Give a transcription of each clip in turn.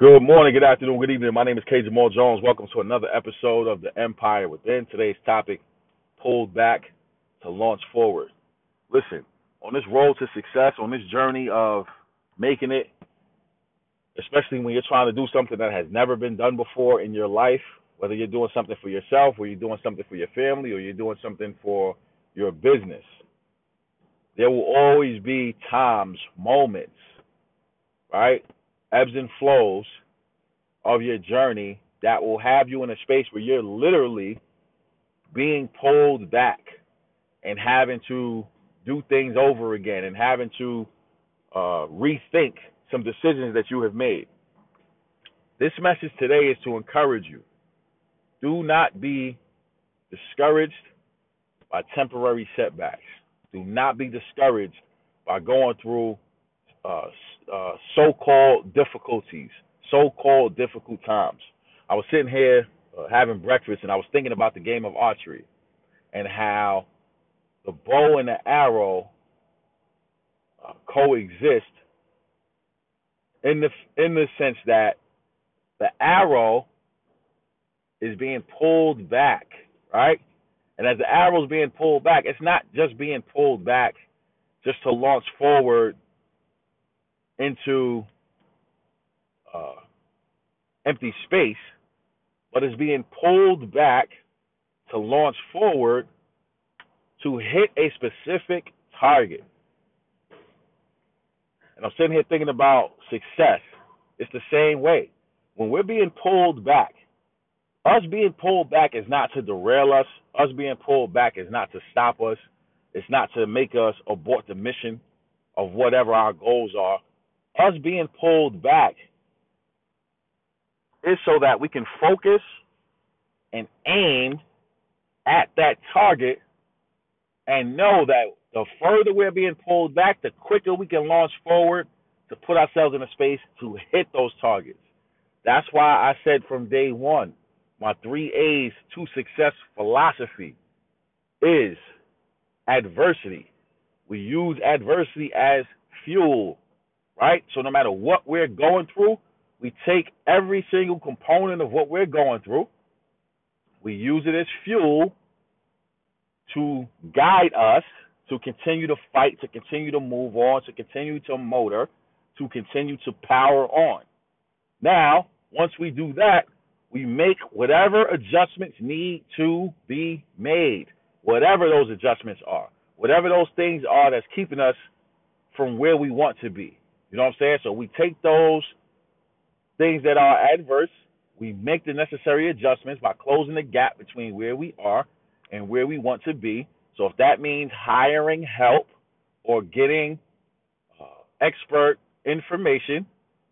Good morning, good afternoon, good evening. My name is K. Jamal Jones. Welcome to another episode of The Empire Within. Today's topic pulled back to launch forward. Listen, on this road to success, on this journey of making it, especially when you're trying to do something that has never been done before in your life, whether you're doing something for yourself, or you're doing something for your family, or you're doing something for your business, there will always be times, moments, right? Ebbs and flows of your journey that will have you in a space where you're literally being pulled back and having to do things over again and having to uh, rethink some decisions that you have made. This message today is to encourage you. Do not be discouraged by temporary setbacks. Do not be discouraged by going through uh, uh, so-called difficulties, so-called difficult times. I was sitting here uh, having breakfast, and I was thinking about the game of archery and how the bow and the arrow uh, coexist in the in the sense that the arrow is being pulled back, right? And as the arrow is being pulled back, it's not just being pulled back just to launch forward into uh, empty space, but is being pulled back to launch forward to hit a specific target. And I'm sitting here thinking about success. It's the same way. When we're being pulled back, us being pulled back is not to derail us. Us being pulled back is not to stop us. It's not to make us abort the mission of whatever our goals are us being pulled back is so that we can focus and aim at that target and know that the further we're being pulled back, the quicker we can launch forward to put ourselves in a space to hit those targets. That's why I said from day one, my three A's to success philosophy is adversity. We use adversity as fuel right? So no matter what we're going through, we take every single component of what we're going through, we use it as fuel to guide us to continue to fight, to continue to move on, to continue to motor, to continue to power on. Now, once we do that, we make whatever adjustments need to be made, whatever those adjustments are, whatever those things are that's keeping us from where we want to be. You know what I'm saying? So we take those things that are adverse, we make the necessary adjustments by closing the gap between where we are and where we want to be. So if that means hiring help or getting uh, expert information,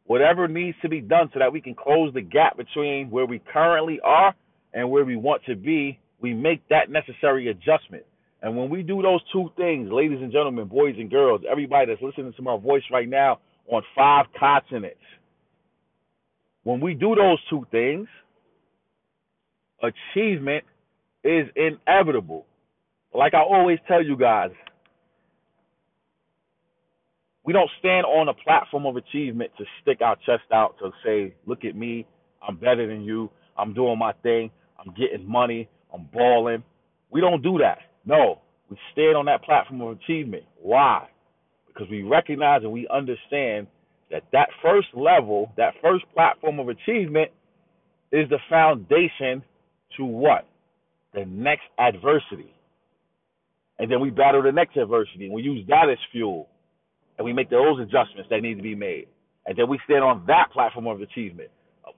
whatever needs to be done so that we can close the gap between where we currently are and where we want to be, we make that necessary adjustment. And when we do those two things, ladies and gentlemen, boys and girls, everybody that's listening to my voice right now, on five continents. When we do those two things, achievement is inevitable. Like I always tell you guys, we don't stand on a platform of achievement to stick our chest out to say, look at me, I'm better than you, I'm doing my thing, I'm getting money, I'm balling. We don't do that. No, we stand on that platform of achievement. Why? Because we recognize and we understand that that first level, that first platform of achievement is the foundation to what? The next adversity. And then we battle the next adversity and we use that as fuel. And we make those adjustments that need to be made. And then we stand on that platform of achievement.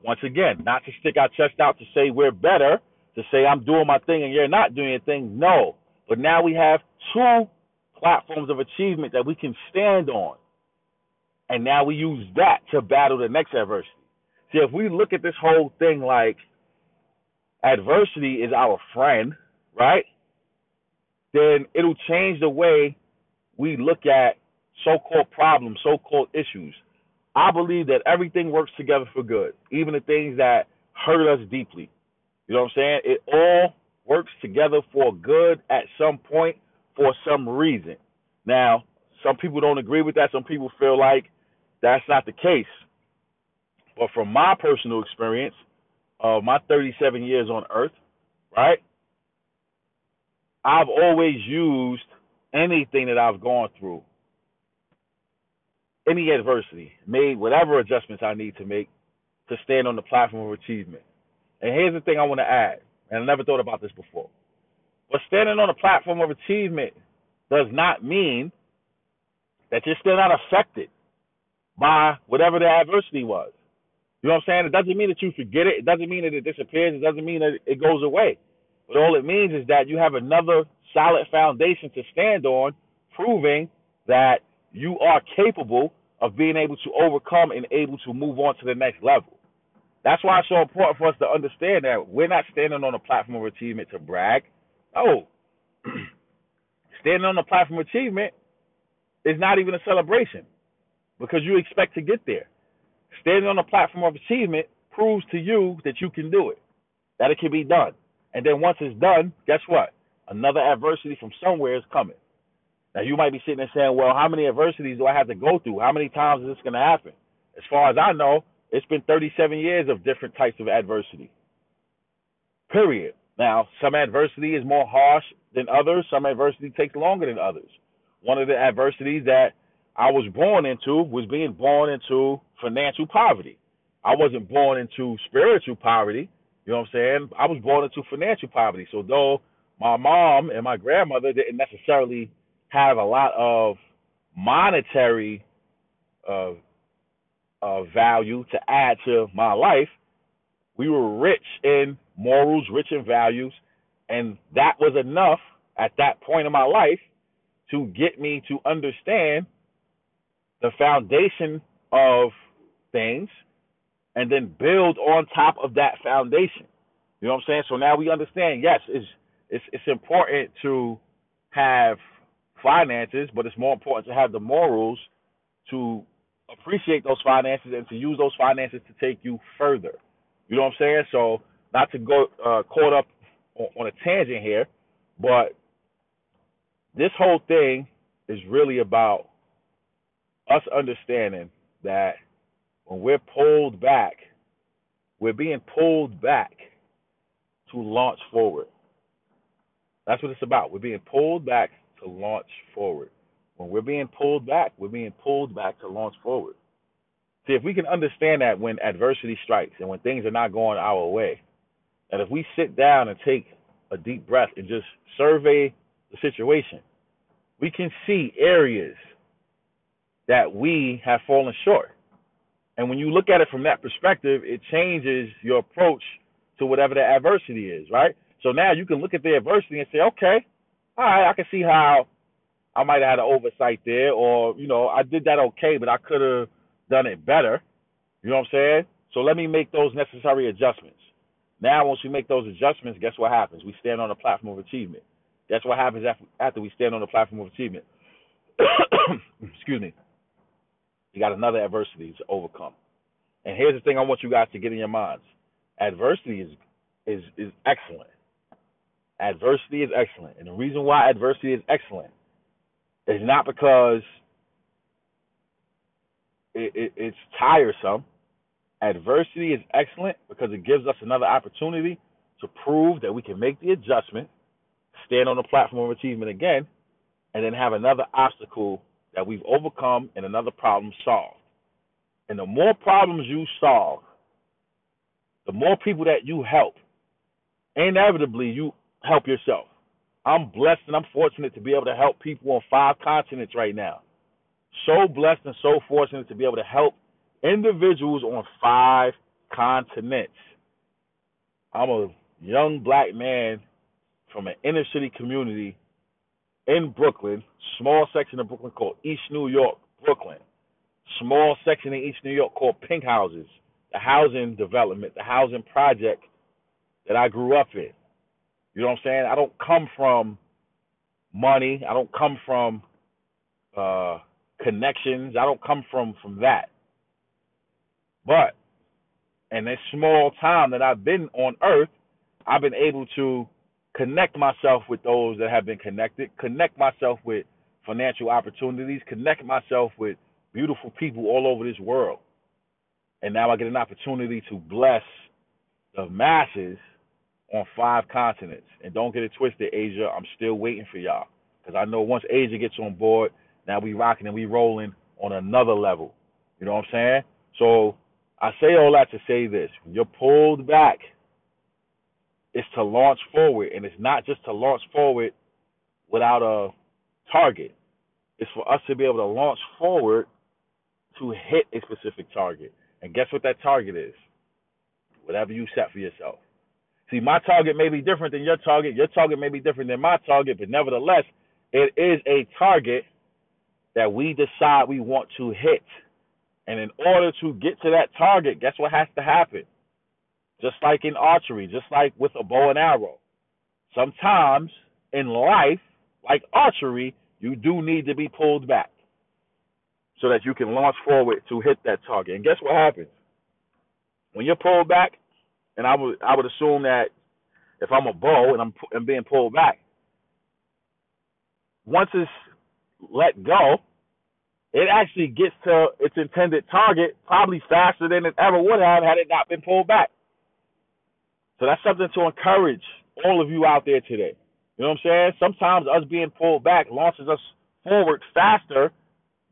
Once again, not to stick our chest out to say we're better, to say I'm doing my thing and you're not doing your thing. No. But now we have two platforms of achievement that we can stand on. And now we use that to battle the next adversity. See, if we look at this whole thing like adversity is our friend, right? Then it'll change the way we look at so called problems, so called issues. I believe that everything works together for good, even the things that hurt us deeply. You know what I'm saying? It all works together for good at some point for some reason. Now, some people don't agree with that. Some people feel like that's not the case. But from my personal experience of my 37 years on earth, right? I've always used anything that I've gone through, any adversity, made whatever adjustments I need to make to stand on the platform of achievement. And here's the thing I want to add, and I never thought about this before. But standing on a platform of achievement does not mean that you're still not affected by whatever the adversity was. You know what I'm saying? It doesn't mean that you forget it. It doesn't mean that it disappears. It doesn't mean that it goes away. But all it means is that you have another solid foundation to stand on, proving that you are capable of being able to overcome and able to move on to the next level. That's why it's so important for us to understand that we're not standing on a platform of achievement to brag. Oh, standing on the platform of achievement is not even a celebration because you expect to get there. Standing on the platform of achievement proves to you that you can do it, that it can be done. And then once it's done, guess what? Another adversity from somewhere is coming. Now you might be sitting there saying, "Well, how many adversities do I have to go through? How many times is this going to happen?" As far as I know, it's been 37 years of different types of adversity. Period. Now, some adversity is more harsh than others. Some adversity takes longer than others. One of the adversities that I was born into was being born into financial poverty. I wasn't born into spiritual poverty. You know what I'm saying? I was born into financial poverty. So though my mom and my grandmother didn't necessarily have a lot of monetary uh, uh, value to add to my life, we were rich in morals, rich in values, and that was enough at that point in my life to get me to understand the foundation of things and then build on top of that foundation. You know what I'm saying? So now we understand, yes, it's it's it's important to have finances, but it's more important to have the morals to appreciate those finances and to use those finances to take you further. You know what I'm saying? So not to go uh, caught up on, on a tangent here, but this whole thing is really about us understanding that when we're pulled back, we're being pulled back to launch forward. That's what it's about. We're being pulled back to launch forward. When we're being pulled back, we're being pulled back to launch forward. See, if we can understand that when adversity strikes and when things are not going our way, that if we sit down and take a deep breath and just survey the situation, we can see areas that we have fallen short. And when you look at it from that perspective, it changes your approach to whatever the adversity is, right? So now you can look at the adversity and say, okay, all right, I can see how I might have had an oversight there, or you know, I did that okay, but I could have done it better. You know what I'm saying? So let me make those necessary adjustments. Now, once we make those adjustments, guess what happens? We stand on the platform of achievement. That's what happens after we stand on the platform of achievement. Excuse me. You got another adversity to overcome. And here's the thing I want you guys to get in your minds. Adversity is is is excellent. Adversity is excellent. And the reason why adversity is excellent is not because it, it, it's tiresome. Adversity is excellent because it gives us another opportunity to prove that we can make the adjustment, stand on the platform of achievement again, and then have another obstacle that we've overcome and another problem solved. And the more problems you solve, the more people that you help, inevitably you help yourself. I'm blessed and I'm fortunate to be able to help people on five continents right now. So blessed and so fortunate to be able to help individuals on five continents. I'm a young black man from an inner city community in Brooklyn, small section of Brooklyn called East New York, Brooklyn. Small section in East New York called Pink Houses, the housing development, the housing project that I grew up in. You know what I'm saying? I don't come from money. I don't come from uh, connections. I don't come from from that. But in this small time that I've been on earth, I've been able to connect myself with those that have been connected, connect myself with financial opportunities, connect myself with beautiful people all over this world. And now I get an opportunity to bless the masses on five continents. And don't get it twisted, Asia. I'm still waiting for y'all. Because I know once Asia gets on board, now we rocking and we rolling on another level. You know what I'm saying? So I say all that to say this. When you're pulled back, it's to launch forward. And it's not just to launch forward without a target. It's for us to be able to launch forward to hit a specific target. And guess what that target is? Whatever you set for yourself. See, my target may be different than your target. Your target may be different than my target, but nevertheless, it is a target that we decide we want to hit. And in order to get to that target, guess what has to happen? Just like in archery, just like with a bow and arrow. Sometimes in life, like archery, you do need to be pulled back so that you can launch forward to hit that target. And guess what happens? When you're pulled back, and I would I would assume that if I'm a bow and I'm, being pulled back, once it's let go, it actually gets to its intended target probably faster than it ever would have had it not been pulled back. So that's something to encourage all of you out there today. You know what I'm saying? Sometimes us being pulled back launches us forward faster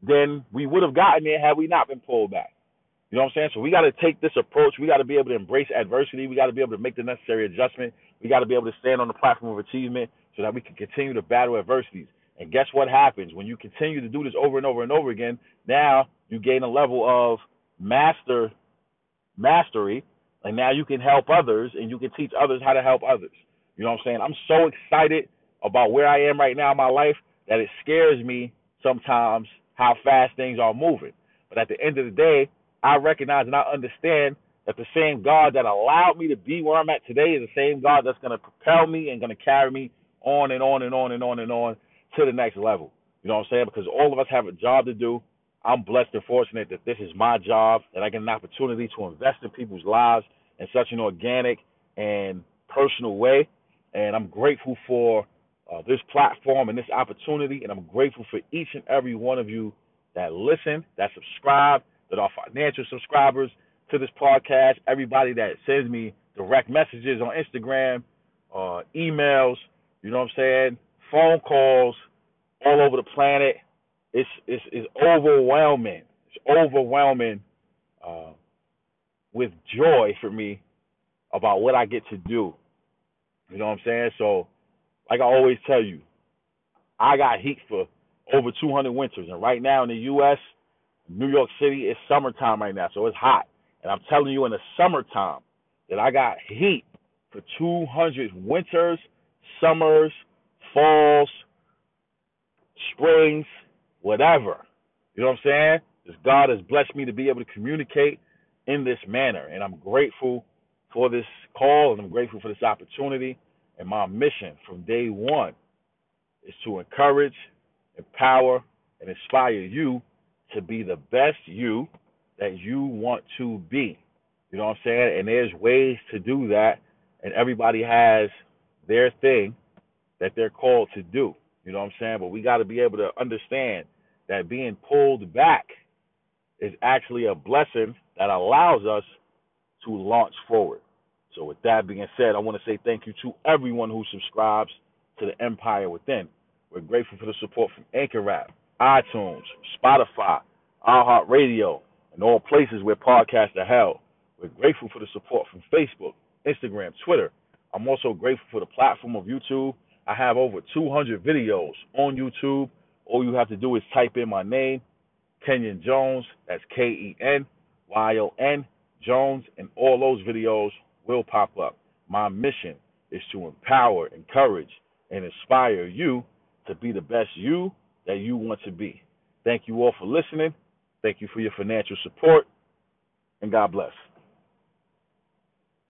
than we would have gotten there had we not been pulled back. You know what I'm saying? So we got to take this approach. We got to be able to embrace adversity. We got to be able to make the necessary adjustment. We got to be able to stand on the platform of achievement so that we can continue to battle adversities. And guess what happens when you continue to do this over and over and over again? Now you gain a level of master mastery, and now you can help others and you can teach others how to help others. You know what I'm saying? I'm so excited about where I am right now in my life that it scares me sometimes how fast things are moving. But at the end of the day, I recognize and I understand that the same God that allowed me to be where I'm at today is the same God that's going to propel me and going to carry me on and on and on and on and on to the next level. You know what I'm saying? Because all of us have a job to do. I'm blessed and fortunate that this is my job, that I get an opportunity to invest in people's lives in such an organic and personal way. And I'm grateful for uh, this platform and this opportunity. And I'm grateful for each and every one of you that listen, that subscribe, that are financial subscribers to this podcast, everybody that sends me direct messages on Instagram, uh, emails, you know what I'm saying, phone calls all over the planet. It's it's, it's overwhelming. It's overwhelming uh, with joy for me about what I get to do. You know what I'm saying? So, like I always tell you, I got heat for over 200 winters, and right now in the U.S., New York City, it's summertime right now, so it's hot. And I'm telling you, in the summertime, that I got heat for 200 winters, summers, falls, springs, whatever. You know what I'm saying? Because God has blessed me to be able to communicate in this manner. And I'm grateful for this call and I'm grateful for this opportunity. And my mission from day one is to encourage, empower, and inspire you to be the best you that you want to be. You know what I'm saying? And there's ways to do that, and everybody has their thing that they're called to do. You know what I'm saying? But we got to be able to understand that being pulled back is actually a blessing that allows us to launch forward. So, with that being said, I want to say thank you to everyone who subscribes to the Empire Within. We're grateful for the support from Anchor App, iTunes, Spotify, iHeartRadio, and all places where podcasts are held. We're grateful for the support from Facebook, Instagram, Twitter. I'm also grateful for the platform of YouTube. I have over 200 videos on YouTube. All you have to do is type in my name, Kenyon Jones. That's K E N Y O N Jones, and all those videos will pop up. My mission is to empower, encourage, and inspire you to be the best you that you want to be. Thank you all for listening. Thank you for your financial support, and God bless.